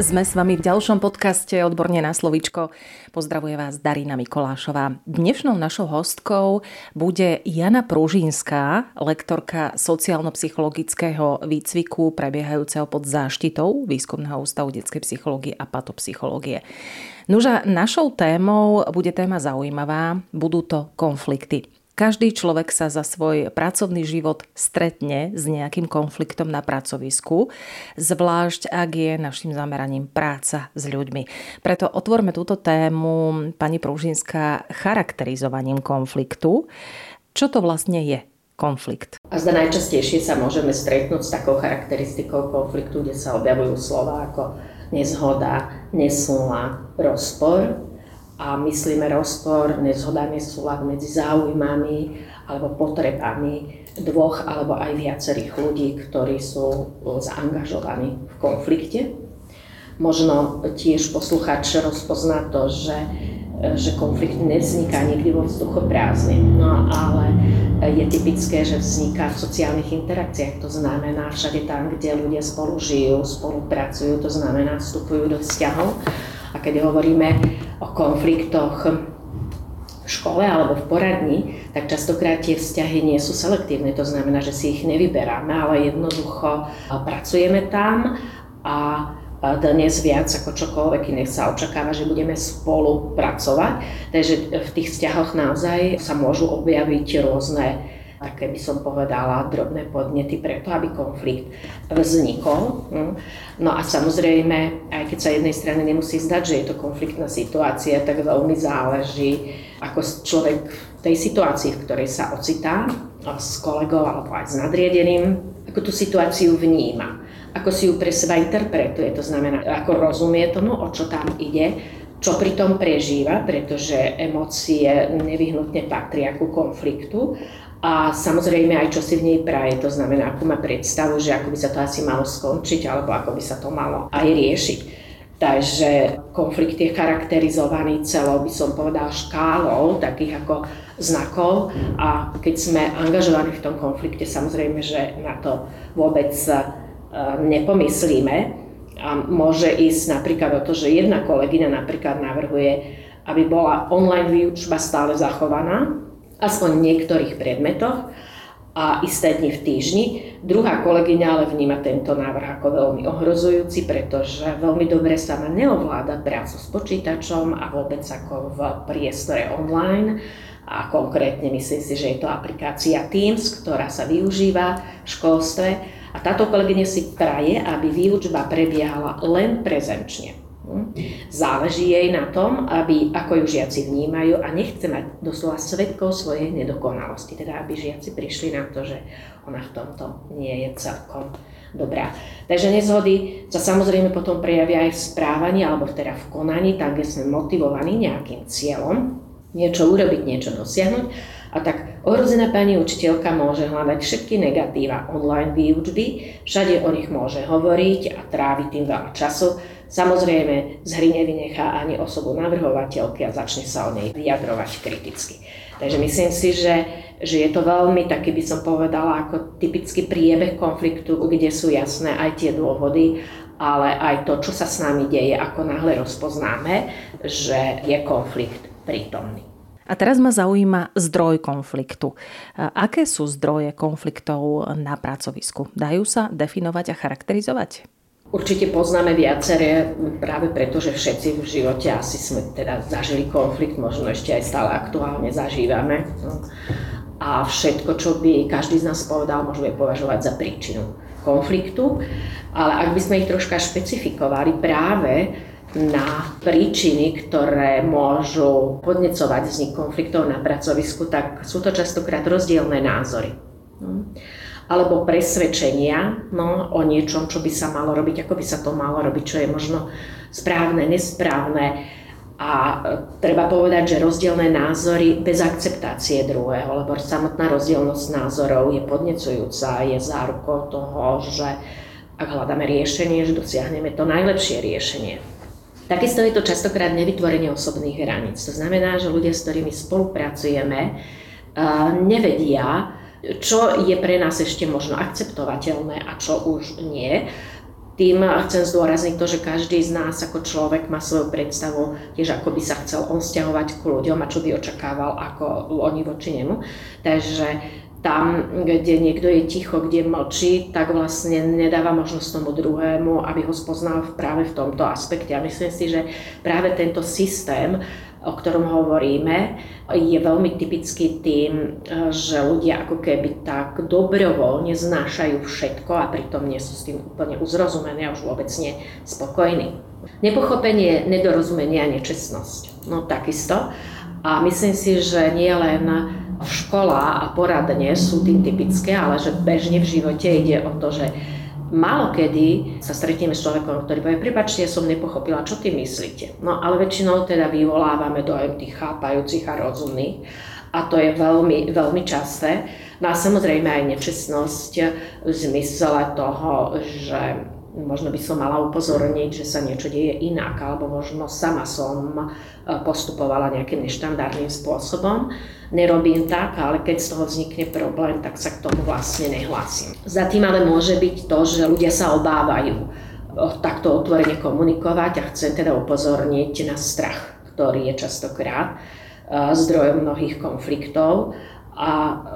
Sme s vami v ďalšom podcaste Odborne na slovíčko. Pozdravuje vás Darina Mikolášová. Dnešnou našou hostkou bude Jana Pružínska, lektorka sociálno-psychologického výcviku prebiehajúceho pod záštitou Výskumného ústavu detskej psychológie a patopsychológie. Nuža, našou témou bude téma zaujímavá, budú to konflikty. Každý človek sa za svoj pracovný život stretne s nejakým konfliktom na pracovisku, zvlášť ak je našim zameraním práca s ľuďmi. Preto otvorme túto tému, pani Pružinská, charakterizovaním konfliktu. Čo to vlastne je konflikt? A zda najčastejšie sa môžeme stretnúť s takou charakteristikou konfliktu, kde sa objavujú slova ako nezhoda, nesúlad, rozpor, a myslíme rozpor, nezhoda, nesúlad medzi záujmami alebo potrebami dvoch alebo aj viacerých ľudí, ktorí sú zaangažovaní v konflikte. Možno tiež posluchač rozpozná to, že, že konflikt nevzniká nikdy vo vzduchoprázdne, no ale je typické, že vzniká v sociálnych interakciách. To znamená všade tam, kde ľudia spolu žijú, spolupracujú, to znamená vstupujú do vzťahov. A keď hovoríme o konfliktoch v škole alebo v poradni, tak častokrát tie vzťahy nie sú selektívne, to znamená, že si ich nevyberáme, ale jednoducho pracujeme tam a dnes viac ako čokoľvek iné sa očakáva, že budeme spolupracovať. Takže v tých vzťahoch naozaj sa môžu objaviť rôzne také by som povedala, drobné podnety preto, aby konflikt vznikol. Hm. No a samozrejme, aj keď sa jednej strany nemusí zdať, že je to konfliktná situácia, tak veľmi záleží, ako človek v tej situácii, v ktorej sa ocitá, s kolegou alebo aj s nadriedeným, ako tú situáciu vníma, ako si ju pre seba interpretuje, to znamená, ako rozumie tomu, o čo tam ide, čo pritom prežíva, pretože emócie nevyhnutne patria ku konfliktu a samozrejme aj čo si v nej praje, to znamená, ako má predstavu, že ako by sa to asi malo skončiť, alebo ako by sa to malo aj riešiť. Takže konflikt je charakterizovaný celou, by som povedal, škálou takých ako znakov a keď sme angažovaní v tom konflikte, samozrejme, že na to vôbec e, nepomyslíme. A môže ísť napríklad o to, že jedna kolegyňa napríklad navrhuje, aby bola online výučba stále zachovaná, aspoň v niektorých predmetoch a isté dni v týždni. Druhá kolegyňa ale vníma tento návrh ako veľmi ohrozujúci, pretože veľmi dobre sa má neovláda prácu s počítačom a vôbec ako v priestore online. A konkrétne myslím si, že je to aplikácia Teams, ktorá sa využíva v školstve. A táto kolegyňa si praje, aby výučba prebiehala len prezenčne. Záleží jej na tom, aby, ako ju žiaci vnímajú a nechce mať doslova svetkov svojej nedokonalosti. Teda aby žiaci prišli na to, že ona v tomto nie je celkom dobrá. Takže nezhody sa samozrejme potom prejavia aj v správaní alebo teda v konaní, tam, kde sme motivovaní nejakým cieľom, niečo urobiť, niečo dosiahnuť. A tak ohrozená pani učiteľka môže hľadať všetky negatíva online výučby, všade o nich môže hovoriť a tráviť tým veľa času, Samozrejme, z hry nevynechá ani osobu navrhovateľky a začne sa o nej vyjadrovať kriticky. Takže myslím si, že, že je to veľmi taký, by som povedala, ako typický priebeh konfliktu, kde sú jasné aj tie dôvody, ale aj to, čo sa s nami deje, ako náhle rozpoznáme, že je konflikt prítomný. A teraz ma zaujíma zdroj konfliktu. Aké sú zdroje konfliktov na pracovisku? Dajú sa definovať a charakterizovať? Určite poznáme viaceré, práve preto, že všetci v živote asi sme teda zažili konflikt, možno ešte aj stále aktuálne zažívame. A všetko, čo by každý z nás povedal, môžeme považovať za príčinu konfliktu. Ale ak by sme ich troška špecifikovali práve na príčiny, ktoré môžu podnecovať vznik konfliktov na pracovisku, tak sú to častokrát rozdielne názory. No alebo presvedčenia no, o niečom, čo by sa malo robiť, ako by sa to malo robiť, čo je možno správne, nesprávne. A e, treba povedať, že rozdielne názory bez akceptácie druhého, lebo samotná rozdielnosť názorov je podnecujúca, je zárukou toho, že ak hľadáme riešenie, že dosiahneme to najlepšie riešenie. Takisto je to častokrát nevytvorenie osobných hraníc. To znamená, že ľudia, s ktorými spolupracujeme, nevedia, čo je pre nás ešte možno akceptovateľné a čo už nie. Tým chcem zdôrazniť to, že každý z nás ako človek má svoju predstavu, tiež ako by sa chcel on vzťahovať k ľuďom a čo by očakával ako oni voči nemu. Takže tam, kde niekto je ticho, kde mlčí, tak vlastne nedáva možnosť tomu druhému, aby ho spoznal práve v tomto aspekte. A myslím si, že práve tento systém, o ktorom hovoríme, je veľmi typický tým, že ľudia ako keby tak dobrovoľne znášajú všetko a pritom nie sú s tým úplne uzrozumení a už vôbec nie spokojní. Nepochopenie, nedorozumenie a nečestnosť. No takisto. A myslím si, že nie len škola a poradne sú tým typické, ale že bežne v živote ide o to, že Málo kedy sa stretneme s človekom, ktorý povie, prepačte, ja som nepochopila, čo ty myslíte. No ale väčšinou teda vyvolávame dojem tých chápajúcich a rozumných a to je veľmi, veľmi časté. No a samozrejme aj nečestnosť v zmysle toho, že možno by som mala upozorniť, že sa niečo deje inak, alebo možno sama som e, postupovala nejakým neštandardným spôsobom. Nerobím tak, ale keď z toho vznikne problém, tak sa k tomu vlastne nehlásim. Za tým ale môže byť to, že ľudia sa obávajú e, takto otvorene komunikovať a chcem teda upozorniť na strach, ktorý je častokrát e, zdrojom mnohých konfliktov a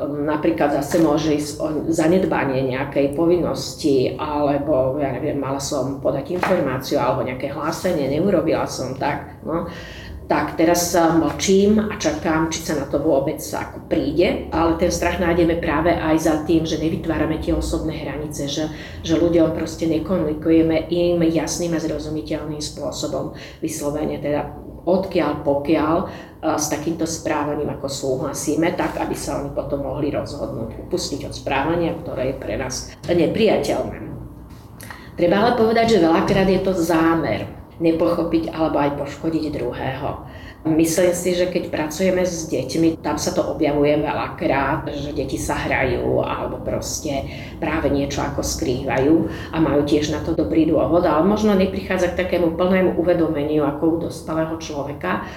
um, napríklad zase môže ísť o zanedbanie nejakej povinnosti, alebo ja neviem, mala som podať informáciu alebo nejaké hlásenie, neurobila som tak. No, tak teraz sa mlčím a čakám, či sa na to vôbec ako príde, ale ten strach nájdeme práve aj za tým, že nevytvárame tie osobné hranice, že, že ľuďom proste nekomunikujeme im jasným a zrozumiteľným spôsobom, vyslovene teda odkiaľ pokiaľ e, s takýmto správaním ako súhlasíme, tak aby sa oni potom mohli rozhodnúť upustiť od správania, ktoré je pre nás nepriateľné. Treba ale povedať, že veľakrát je to zámer nepochopiť alebo aj poškodiť druhého. Myslím si, že keď pracujeme s deťmi, tam sa to objavuje veľakrát, že deti sa hrajú alebo proste práve niečo ako skrývajú a majú tiež na to dobrý dôvod, ale možno neprichádza k takému plnému uvedomeniu ako u dospelého človeka,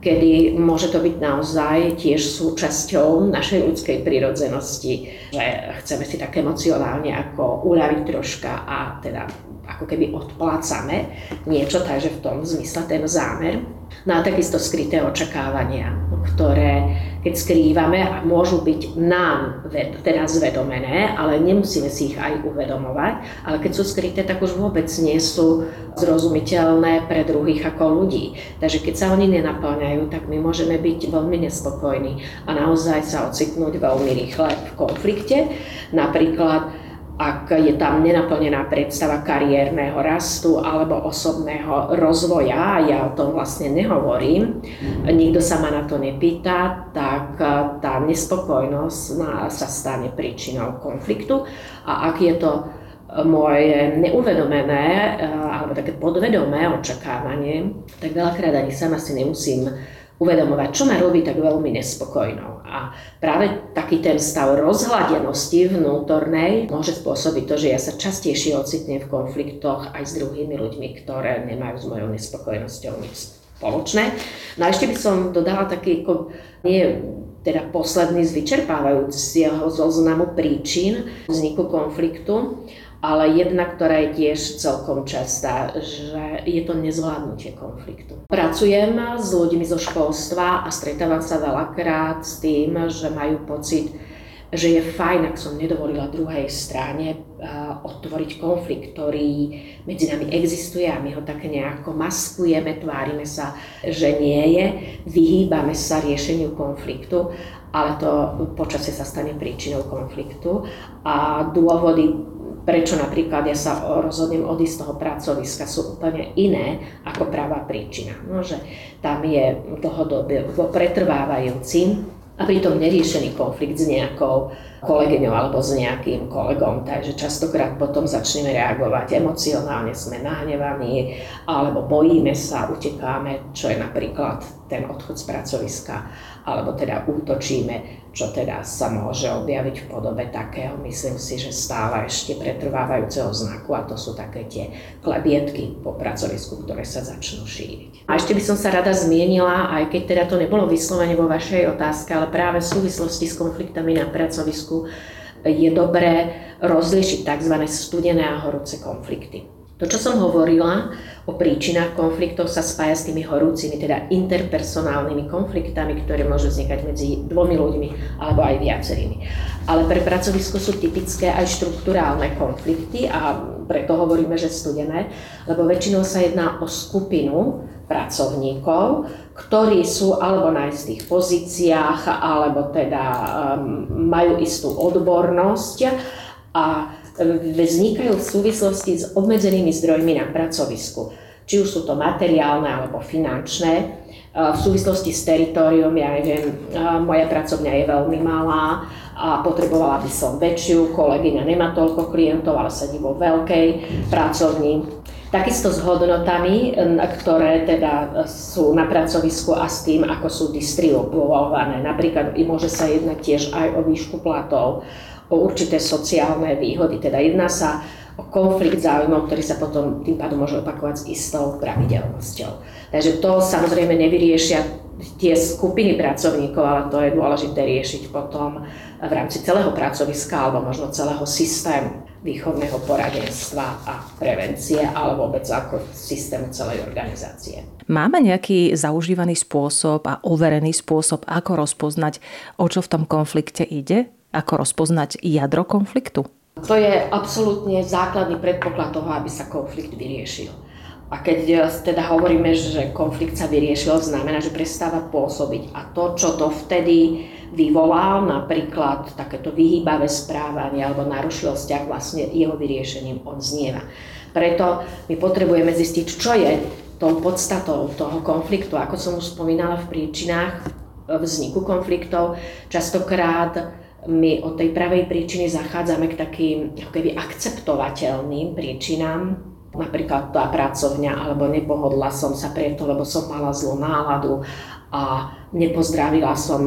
kedy môže to byť naozaj tiež súčasťou našej ľudskej prírodzenosti, že chceme si tak emocionálne ako uľaviť troška a teda ako keby odplácame niečo, takže v tom zmysle ten zámer. No a takisto skryté očakávania, ktoré keď skrývame a môžu byť nám teda zvedomené, ale nemusíme si ich aj uvedomovať, ale keď sú skryté, tak už vôbec nie sú zrozumiteľné pre druhých ako ľudí. Takže keď sa oni nenaplňajú, tak my môžeme byť veľmi nespokojní a naozaj sa ocitnúť veľmi rýchle v konflikte. Napríklad ak je tam nenaplnená predstava kariérneho rastu alebo osobného rozvoja, ja o tom vlastne nehovorím, nikto sa ma na to nepýta, tak e, tá nespokojnosť sa stane príčinou konfliktu. A ak je to moje neuvedomené e, alebo také podvedomé očakávanie, tak veľakrát ani sama si nemusím uvedomovať, čo ma robí tak veľmi nespokojnou. A práve taký ten stav rozhladenosti vnútornej môže spôsobiť to, že ja sa častejšie ocitnem v konfliktoch aj s druhými ľuďmi, ktoré nemajú s mojou nespokojnosťou nič spoločné. No a ešte by som dodala taký, ako, nie teda posledný z vyčerpávajúceho zoznamu príčin vzniku konfliktu, ale jedna, ktorá je tiež celkom častá, že je to nezvládnutie konfliktu. Pracujem s ľuďmi zo školstva a stretávam sa veľakrát s tým, že majú pocit, že je fajn, ak som nedovolila druhej strane otvoriť konflikt, ktorý medzi nami existuje a my ho tak nejako maskujeme, tvárime sa, že nie je, vyhýbame sa riešeniu konfliktu, ale to počasie sa stane príčinou konfliktu a dôvody prečo napríklad ja sa rozhodnem odísť z toho pracoviska, sú úplne iné ako práva príčina. No, že tam je dlhodobo pretrvávajúci a pritom neriešený konflikt s nejakou kolegyňou alebo s nejakým kolegom, takže častokrát potom začneme reagovať emocionálne, sme nahnevaní alebo bojíme sa, utekáme, čo je napríklad ten odchod z pracoviska, alebo teda útočíme, čo teda sa môže objaviť v podobe takého, myslím si, že stále ešte pretrvávajúceho znaku a to sú také tie klebietky po pracovisku, ktoré sa začnú šíriť. A ešte by som sa rada zmienila, aj keď teda to nebolo vyslovene vo vašej otázke, ale práve v súvislosti s konfliktami na pracovisku je dobré rozlišiť tzv. studené a horúce konflikty. To, čo som hovorila o príčinách konfliktov, sa spája s tými horúcimi, teda interpersonálnymi konfliktami, ktoré môžu vznikať medzi dvomi ľuďmi alebo aj viacerými. Ale pre pracovisko sú typické aj štruktúrálne konflikty a preto hovoríme, že studené, lebo väčšinou sa jedná o skupinu pracovníkov, ktorí sú alebo na istých pozíciách, alebo teda um, majú istú odbornosť a vznikajú v súvislosti s obmedzenými zdrojmi na pracovisku. Či už sú to materiálne alebo finančné. V súvislosti s teritoriom, ja neviem, moja pracovňa je veľmi malá a potrebovala by som väčšiu, kolegyňa nemá toľko klientov, ale sedí vo veľkej pracovni. Takisto s hodnotami, ktoré teda sú na pracovisku a s tým, ako sú distribuované. Napríklad môže sa jednať tiež aj o výšku platov, o určité sociálne výhody. Teda jedná sa o konflikt záujmov, ktorý sa potom tým pádom môže opakovať s istou pravidelnosťou. Takže to samozrejme nevyriešia tie skupiny pracovníkov, ale to je dôležité riešiť potom v rámci celého pracoviska alebo možno celého systému výchovného poradenstva a prevencie alebo vôbec ako systému celej organizácie. Máme nejaký zaužívaný spôsob a overený spôsob, ako rozpoznať, o čo v tom konflikte ide? Ako rozpoznať jadro konfliktu? To je absolútne základný predpoklad toho, aby sa konflikt vyriešil. A keď teda hovoríme, že konflikt sa vyriešil, znamená, že prestáva pôsobiť. A to, čo to vtedy vyvolal, napríklad takéto vyhýbavé správanie alebo narušil vzťah, vlastne jeho vyriešením odznieva. Preto my potrebujeme zistiť, čo je tou podstatou toho konfliktu. Ako som už spomínala v príčinách vzniku konfliktov, častokrát my od tej pravej príčiny zachádzame k takým keby akceptovateľným príčinám, napríklad tá pracovňa, alebo nepohodla som sa preto, lebo som mala zlú náladu a nepozdravila som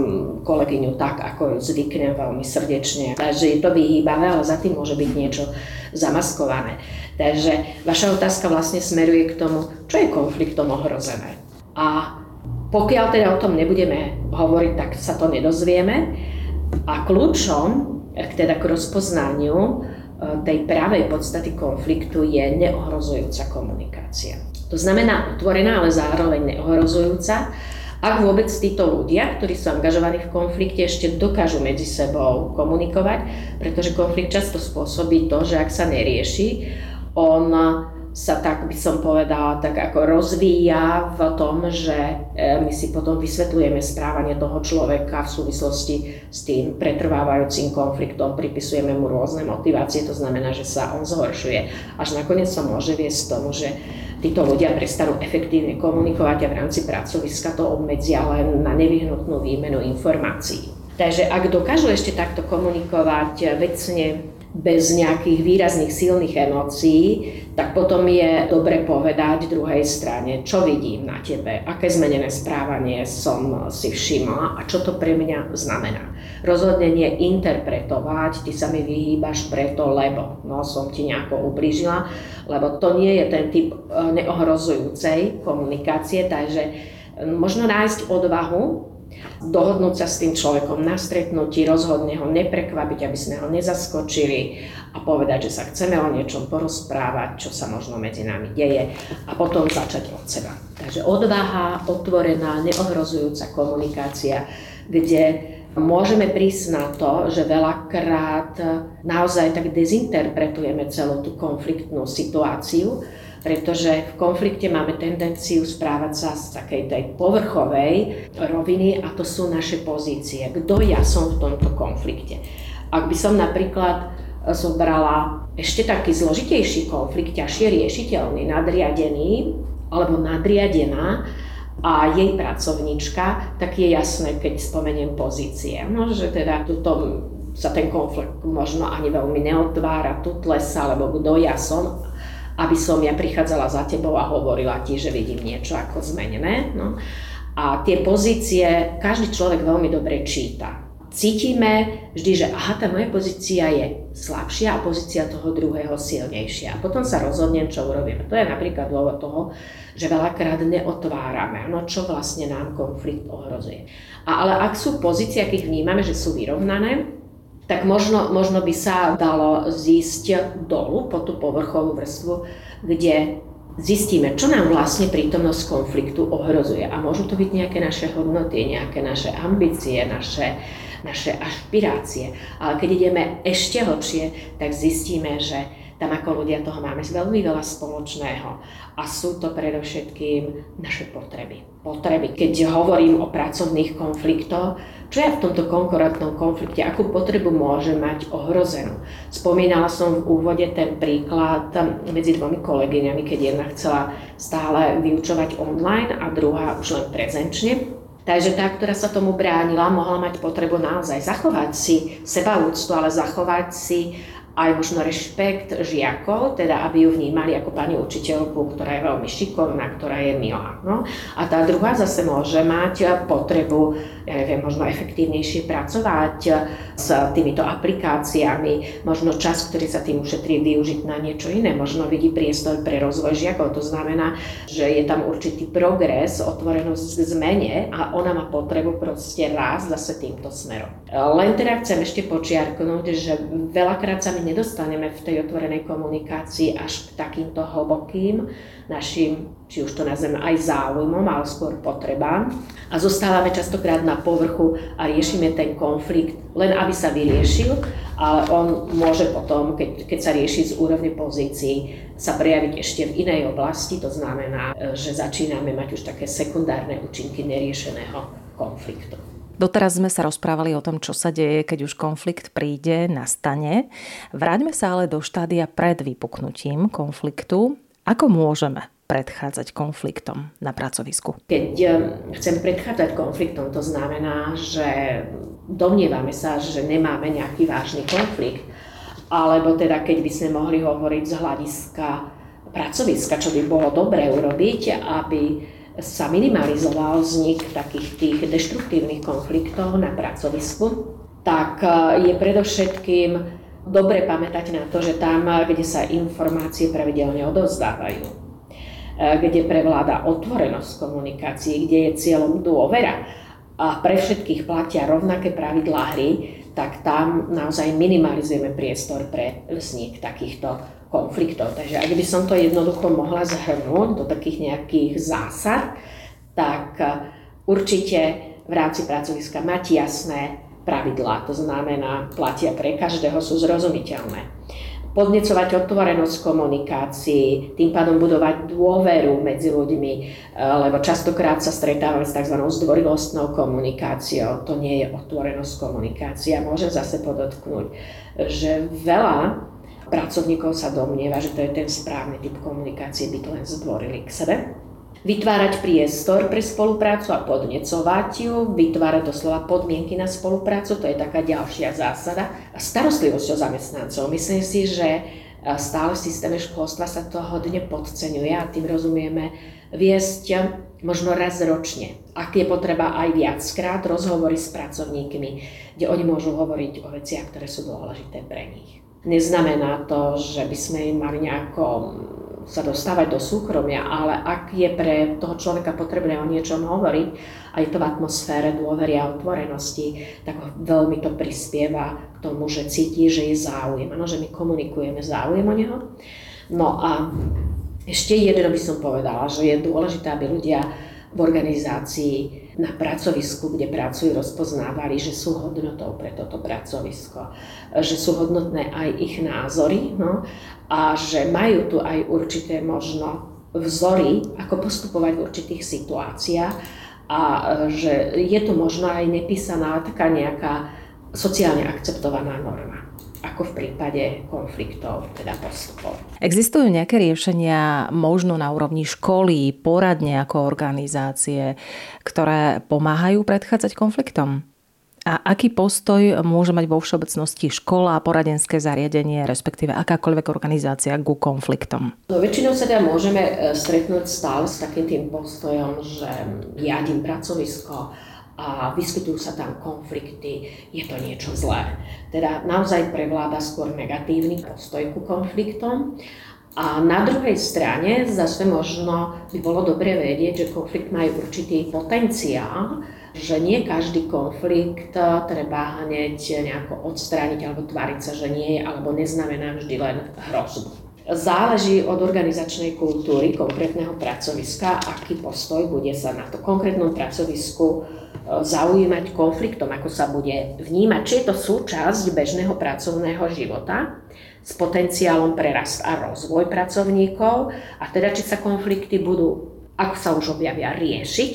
kolegyňu tak, ako zvyknem veľmi srdečne. Takže je to vyhýbavé, ale za tým môže byť niečo zamaskované. Takže vaša otázka vlastne smeruje k tomu, čo je konfliktom ohrozené. A pokiaľ teda o tom nebudeme hovoriť, tak sa to nedozvieme. A kľúčom teda k rozpoznaniu e, tej pravej podstaty konfliktu je neohrozujúca komunikácia. To znamená otvorená, ale zároveň neohrozujúca. Ak vôbec títo ľudia, ktorí sú angažovaní v konflikte, ešte dokážu medzi sebou komunikovať, pretože konflikt často spôsobí to, že ak sa nerieši, on sa tak by som povedala, tak ako rozvíja v tom, že e, my si potom vysvetľujeme správanie toho človeka v súvislosti s tým pretrvávajúcim konfliktom, pripisujeme mu rôzne motivácie, to znamená, že sa on zhoršuje. Až nakoniec sa môže viesť tomu, že títo ľudia prestanú efektívne komunikovať a v rámci pracoviska to obmedzia len na nevyhnutnú výmenu informácií. Takže ak dokážu ešte takto komunikovať vecne, bez nejakých výrazných silných emócií, tak potom je dobre povedať druhej strane, čo vidím na tebe, aké zmenené správanie som si všimla a čo to pre mňa znamená. Rozhodne nie interpretovať, ty sa mi vyhýbaš preto, lebo no, som ti nejako ublížila, lebo to nie je ten typ e, neohrozujúcej komunikácie, takže možno nájsť odvahu dohodnúť sa s tým človekom na stretnutí, rozhodne ho neprekvapiť, aby sme ho nezaskočili a povedať, že sa chceme o niečom porozprávať, čo sa možno medzi nami deje a potom začať od seba. Takže odvaha, otvorená, neohrozujúca komunikácia, kde môžeme prísť na to, že veľakrát naozaj tak dezinterpretujeme celú tú konfliktnú situáciu, pretože v konflikte máme tendenciu správať sa z takej tej povrchovej roviny a to sú naše pozície. Kto ja som v tomto konflikte? Ak by som napríklad zobrala ešte taký zložitejší konflikt, ťažšie riešiteľný, nadriadený alebo nadriadená a jej pracovníčka, tak je jasné, keď spomeniem pozície. No, že teda tuto sa ten konflikt možno ani veľmi neotvára, tutle sa, alebo kto ja som, aby som ja prichádzala za tebou a hovorila ti, že vidím niečo ako zmenené. No. A tie pozície každý človek veľmi dobre číta. Cítime vždy, že aha, tá moja pozícia je slabšia a pozícia toho druhého silnejšia. A potom sa rozhodnem, čo urobíme. To je napríklad dôvod toho, že veľakrát neotvárame, no čo vlastne nám konflikt ohrozuje. A, ale ak sú pozície, keď vnímame, že sú vyrovnané, tak možno, možno by sa dalo zísť dolu po tú povrchovú vrstvu, kde zistíme, čo nám vlastne prítomnosť konfliktu ohrozuje. A môžu to byť nejaké naše hodnoty, nejaké naše ambície, naše, naše ašpirácie. Ale keď ideme ešte hlbšie, tak zistíme, že tam ako ľudia toho máme veľmi veľa spoločného. A sú to predovšetkým naše potreby. Potreby. Keď hovorím o pracovných konfliktoch, čo ja v tomto konkurentnom konflikte, akú potrebu môže mať ohrozenú. Spomínala som v úvode ten príklad medzi dvomi kolegyňami, keď jedna chcela stále vyučovať online a druhá už len prezenčne. Takže tá, ktorá sa tomu bránila, mohla mať potrebu naozaj zachovať si sebaúctu, ale zachovať si aj možno rešpekt žiakov, teda aby ju vnímali ako pani učiteľku, ktorá je veľmi šikovná, ktorá je milá. No? A tá druhá zase môže mať potrebu, ja neviem, možno efektívnejšie pracovať s týmito aplikáciami, možno čas, ktorý sa tým ušetrí, využiť na niečo iné, možno vidí priestor pre rozvoj žiakov. To znamená, že je tam určitý progres, otvorenosť k zmene a ona má potrebu proste raz zase týmto smerom. Len teda chcem ešte počiarknúť, že veľakrát sa mi nedostaneme v tej otvorenej komunikácii až k takýmto hlbokým našim, či už to nazveme aj záujmom, ale skôr potrebám. A zostávame častokrát na povrchu a riešime ten konflikt len aby sa vyriešil, ale on môže potom, keď, keď sa rieši z úrovne pozícií, sa prejaviť ešte v inej oblasti, to znamená, že začíname mať už také sekundárne účinky neriešeného konfliktu. Doteraz sme sa rozprávali o tom, čo sa deje, keď už konflikt príde, nastane. Vráťme sa ale do štádia pred vypuknutím konfliktu. Ako môžeme predchádzať konfliktom na pracovisku? Keď eh, chcem predchádzať konfliktom, to znamená, že domnievame sa, že nemáme nejaký vážny konflikt, alebo teda keď by sme mohli hovoriť z hľadiska pracoviska, čo by bolo dobré urobiť, aby sa minimalizoval vznik takých tých deštruktívnych konfliktov na pracovisku, tak e, je predovšetkým dobre pamätať na to, že tam, kde sa informácie pravidelne odovzdávajú, e, kde prevláda otvorenosť komunikácie, kde je cieľom dôvera a pre všetkých platia rovnaké pravidlá hry, tak tam naozaj minimalizujeme priestor pre vznik takýchto konfliktov. Takže ak by som to jednoducho mohla zhrnúť do takých nejakých zásad, tak eh, určite v rámci pracoviska mať jasné pravidlá, to znamená, platia pre každého, sú zrozumiteľné. Podnecovať otvorenosť komunikácii, tým pádom budovať dôveru medzi ľuďmi, eh, lebo častokrát sa stretávame s tzv. zdvorilostnou komunikáciou. To nie je otvorenosť komunikácia. Môžem zase podotknúť, že veľa pracovníkov sa domnieva, že to je ten správny typ komunikácie, by to len zdvorili k sebe. Vytvárať priestor pre spoluprácu a podnecovať ju, vytvárať doslova podmienky na spoluprácu, to je taká ďalšia zásada. A starostlivosť o zamestnancov. Myslím si, že stále v systéme školstva sa to hodne podceňuje a tým rozumieme viesť možno raz ročne. Ak je potreba aj viackrát rozhovory s pracovníkmi, kde oni môžu hovoriť o veciach, ktoré sú dôležité pre nich. Neznamená to, že by sme im mali nejako sa dostávať do súkromia, ale ak je pre toho človeka potrebné o niečom hovoriť a je to v atmosfére dôvery a otvorenosti, tak veľmi to prispieva k tomu, že cíti, že je záujem. Ano, že my komunikujeme záujem o neho. No a ešte jedno by som povedala, že je dôležité, aby ľudia v organizácii na pracovisku, kde pracujú, rozpoznávali, že sú hodnotou pre toto pracovisko, že sú hodnotné aj ich názory no, a že majú tu aj určité možno vzory, ako postupovať v určitých situáciách a že je tu možno aj nepísaná taká nejaká sociálne akceptovaná norma ako v prípade konfliktov, teda postupov. Existujú nejaké riešenia možno na úrovni školy, poradne ako organizácie, ktoré pomáhajú predchádzať konfliktom? A aký postoj môže mať vo všeobecnosti škola a poradenské zariadenie, respektíve akákoľvek organizácia ku konfliktom? No, väčšinou sa teda môžeme e, stretnúť stále s takým tým postojom, že riadím pracovisko a vyskytujú sa tam konflikty, je to niečo zlé. Teda naozaj prevláda skôr negatívny postoj ku konfliktom. A na druhej strane zase možno by bolo dobre vedieť, že konflikt má určitý potenciál, že nie každý konflikt treba hneď nejako odstrániť alebo tváriť sa, že nie je, alebo neznamená vždy len hrozbu. Záleží od organizačnej kultúry konkrétneho pracoviska, aký postoj bude sa na to konkrétnom pracovisku e, zaujímať konfliktom, ako sa bude vnímať, či je to súčasť bežného pracovného života s potenciálom pre rast a rozvoj pracovníkov a teda či sa konflikty budú, ako sa už objavia, riešiť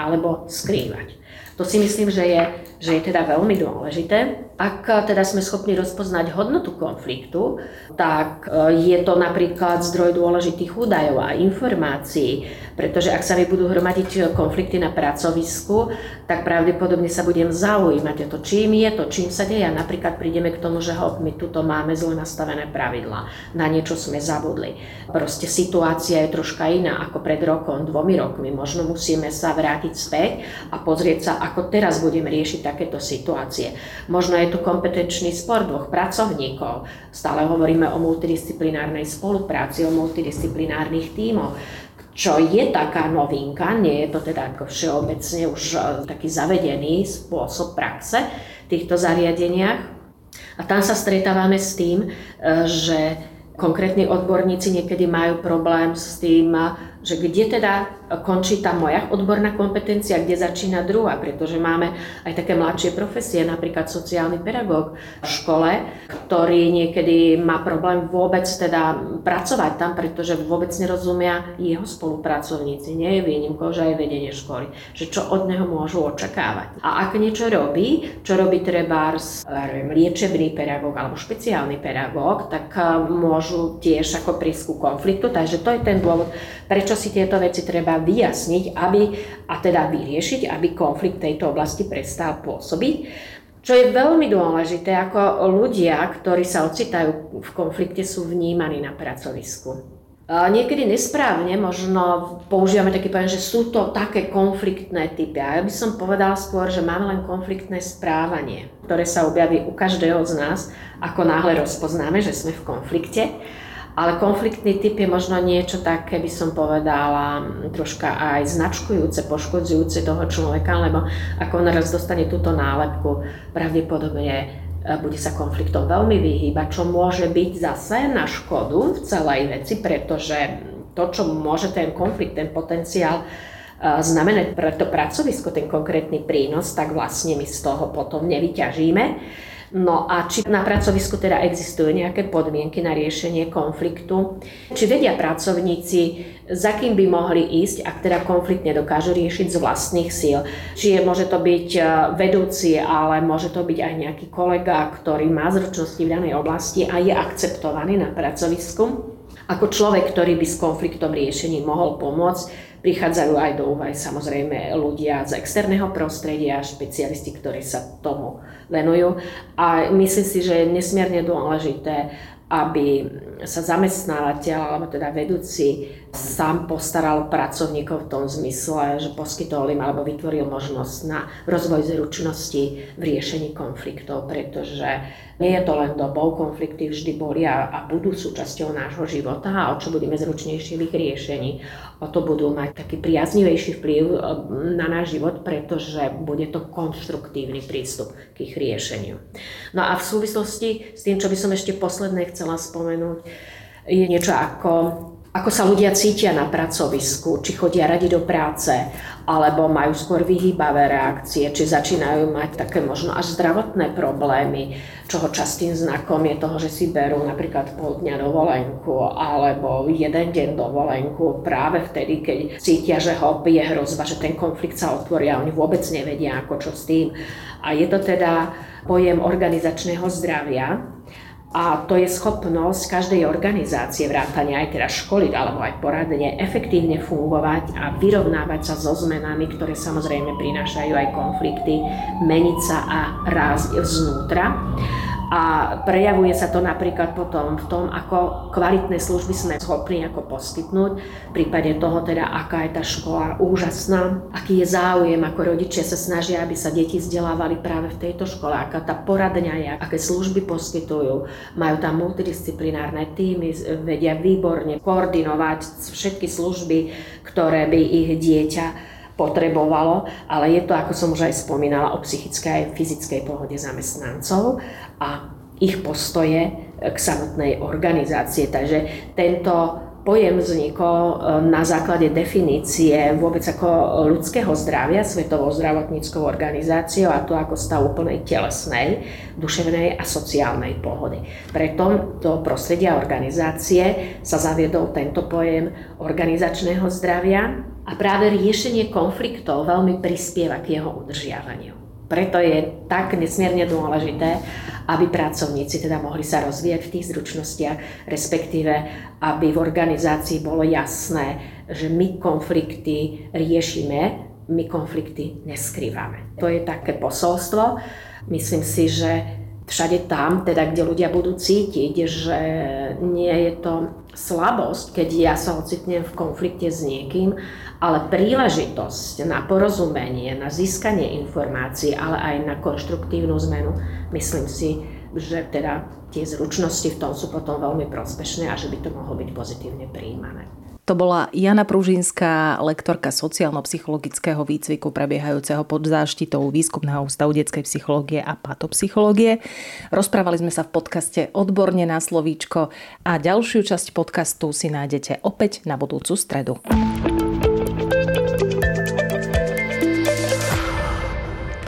alebo skrývať. To si myslím, že je, že je teda veľmi dôležité. Ak teda sme schopní rozpoznať hodnotu konfliktu, tak e, je to napríklad zdroj dôležitých údajov a informácií, pretože ak sa mi budú hromadiť konflikty na pracovisku, tak pravdepodobne sa budem zaujímať o to, čím je to, čím sa deje. Napríklad prídeme k tomu, že hop, my tuto máme zle nastavené pravidla, na niečo sme zabudli. Proste situácia je troška iná ako pred rokom, dvomi rokmi. Možno musíme sa vrátiť späť a pozrieť sa, ako teraz budeme riešiť takéto situácie. Možno je tu kompetenčný spor dvoch pracovníkov. Stále hovoríme o multidisciplinárnej spolupráci, o multidisciplinárnych tímoch čo je taká novinka, nie je to teda ako všeobecne už e, taký zavedený spôsob praxe v týchto zariadeniach. A tam sa stretávame s tým, e, že konkrétni odborníci niekedy majú problém s tým, že kde teda končí tá moja odborná kompetencia, kde začína druhá, pretože máme aj také mladšie profesie, napríklad sociálny pedagóg v škole, ktorý niekedy má problém vôbec teda pracovať tam, pretože vôbec nerozumia jeho spolupracovníci. Nie je výnimkou, že aj vedenie školy, že čo od neho môžu očakávať. A ak niečo robí, čo robí treba liečebný pedagóg alebo špeciálny pedagóg, tak môžu tiež ako prísť ku konfliktu, takže to je ten dôvod, prečo si tieto veci treba vyjasniť aby, a teda vyriešiť, aby konflikt tejto oblasti prestal pôsobiť. Čo je veľmi dôležité, ako ľudia, ktorí sa ocitajú v konflikte, sú vnímaní na pracovisku. Niekedy nesprávne možno používame taký pojem, že sú to také konfliktné typy. A ja by som povedala skôr, že máme len konfliktné správanie, ktoré sa objaví u každého z nás, ako náhle rozpoznáme, že sme v konflikte. Ale konfliktný typ je možno niečo také, by som povedala, troška aj značkujúce, poškodzujúce toho človeka, lebo ako on raz dostane túto nálepku, pravdepodobne e, bude sa konfliktom veľmi vyhýbať, čo môže byť zase na škodu v celej veci, pretože to, čo môže ten konflikt, ten potenciál e, znamenať pre to pracovisko, ten konkrétny prínos, tak vlastne my z toho potom nevyťažíme. No a či na pracovisku teda existujú nejaké podmienky na riešenie konfliktu, či vedia pracovníci, za kým by mohli ísť, ak teda konflikt nedokážu riešiť z vlastných síl. Či je, môže to byť e, vedúci, ale môže to byť aj nejaký kolega, ktorý má zručnosti v danej oblasti a je akceptovaný na pracovisku. Ako človek, ktorý by s konfliktom riešení mohol pomôcť, Prichádzajú aj do úvahy samozrejme ľudia z externého prostredia, špecialisti, ktorí sa tomu venujú. A myslím si, že je nesmierne dôležité, aby sa zamestnávateľ alebo teda vedúci sám postaral pracovníkov v tom zmysle, že poskytol im alebo vytvoril možnosť na rozvoj zručnosti v riešení konfliktov, pretože nie je to len dobou, konflikty vždy boli a, a budú súčasťou nášho života a o čo budeme zručnejší v ich riešení, o to budú mať taký priaznivejší vplyv e, na náš život, pretože bude to konštruktívny prístup k ich riešeniu. No a v súvislosti s tým, čo by som ešte posledné chcela spomenúť, je niečo ako ako sa ľudia cítia na pracovisku, či chodia radi do práce, alebo majú skôr vyhýbavé reakcie, či začínajú mať také možno až zdravotné problémy, čoho častým znakom je toho, že si berú napríklad pol dňa dovolenku alebo jeden deň dovolenku práve vtedy, keď cítia, že hop, je hrozba, že ten konflikt sa otvorí a oni vôbec nevedia, ako čo s tým. A je to teda pojem organizačného zdravia, A to je schopnosť každej organizácie, vrátane aj teda školy alebo aj poradne, efektívne fungovať a vyrovnávať sa so zmenami, ktoré samozrejme prinášajú aj konflikty, meniť sa a rásť znútra a prejavuje sa to napríklad potom v tom, ako kvalitné služby sme schopní ako poskytnúť, v prípade toho teda, aká je tá škola úžasná, aký je záujem, ako rodičia sa snažia, aby sa deti vzdelávali práve v tejto škole, aká tá poradňa je, aké služby poskytujú, majú tam multidisciplinárne týmy, vedia výborne koordinovať všetky služby, ktoré by ich dieťa potrebovalo, ale je to, ako som už aj spomínala, o psychickej aj fyzickej pohode zamestnancov a ich postoje k samotnej organizácie. Takže tento pojem vznikol e, na základe definície vôbec ako ľudského zdravia Svetovou zdravotníckou organizáciou a to ako stav úplnej telesnej, duševnej a sociálnej pohody. Preto do prostredia organizácie sa zaviedol tento pojem organizačného zdravia a práve riešenie konfliktov veľmi prispieva k jeho udržiavaniu. Preto je tak nesmierne dôležité, aby pracovníci teda mohli sa rozvíjať v tých zručnostiach, respektíve aby v organizácii bolo jasné, že my konflikty riešime, my konflikty neskrývame. To je také posolstvo. Myslím si, že všade tam, teda kde ľudia budú cítiť, že nie je to slabosť, keď ja sa ocitnem v konflikte s niekým, ale príležitosť na porozumenie, na získanie informácií, ale aj na konštruktívnu zmenu, myslím si, že teda tie zručnosti v tom sú potom veľmi prospešné a že by to mohlo byť pozitívne prijímané. To bola Jana Pružinská, lektorka sociálno-psychologického výcviku prebiehajúceho pod záštitou Výskumného ústavu detskej psychológie a patopsychológie. Rozprávali sme sa v podcaste Odborne na slovíčko a ďalšiu časť podcastu si nájdete opäť na budúcu stredu.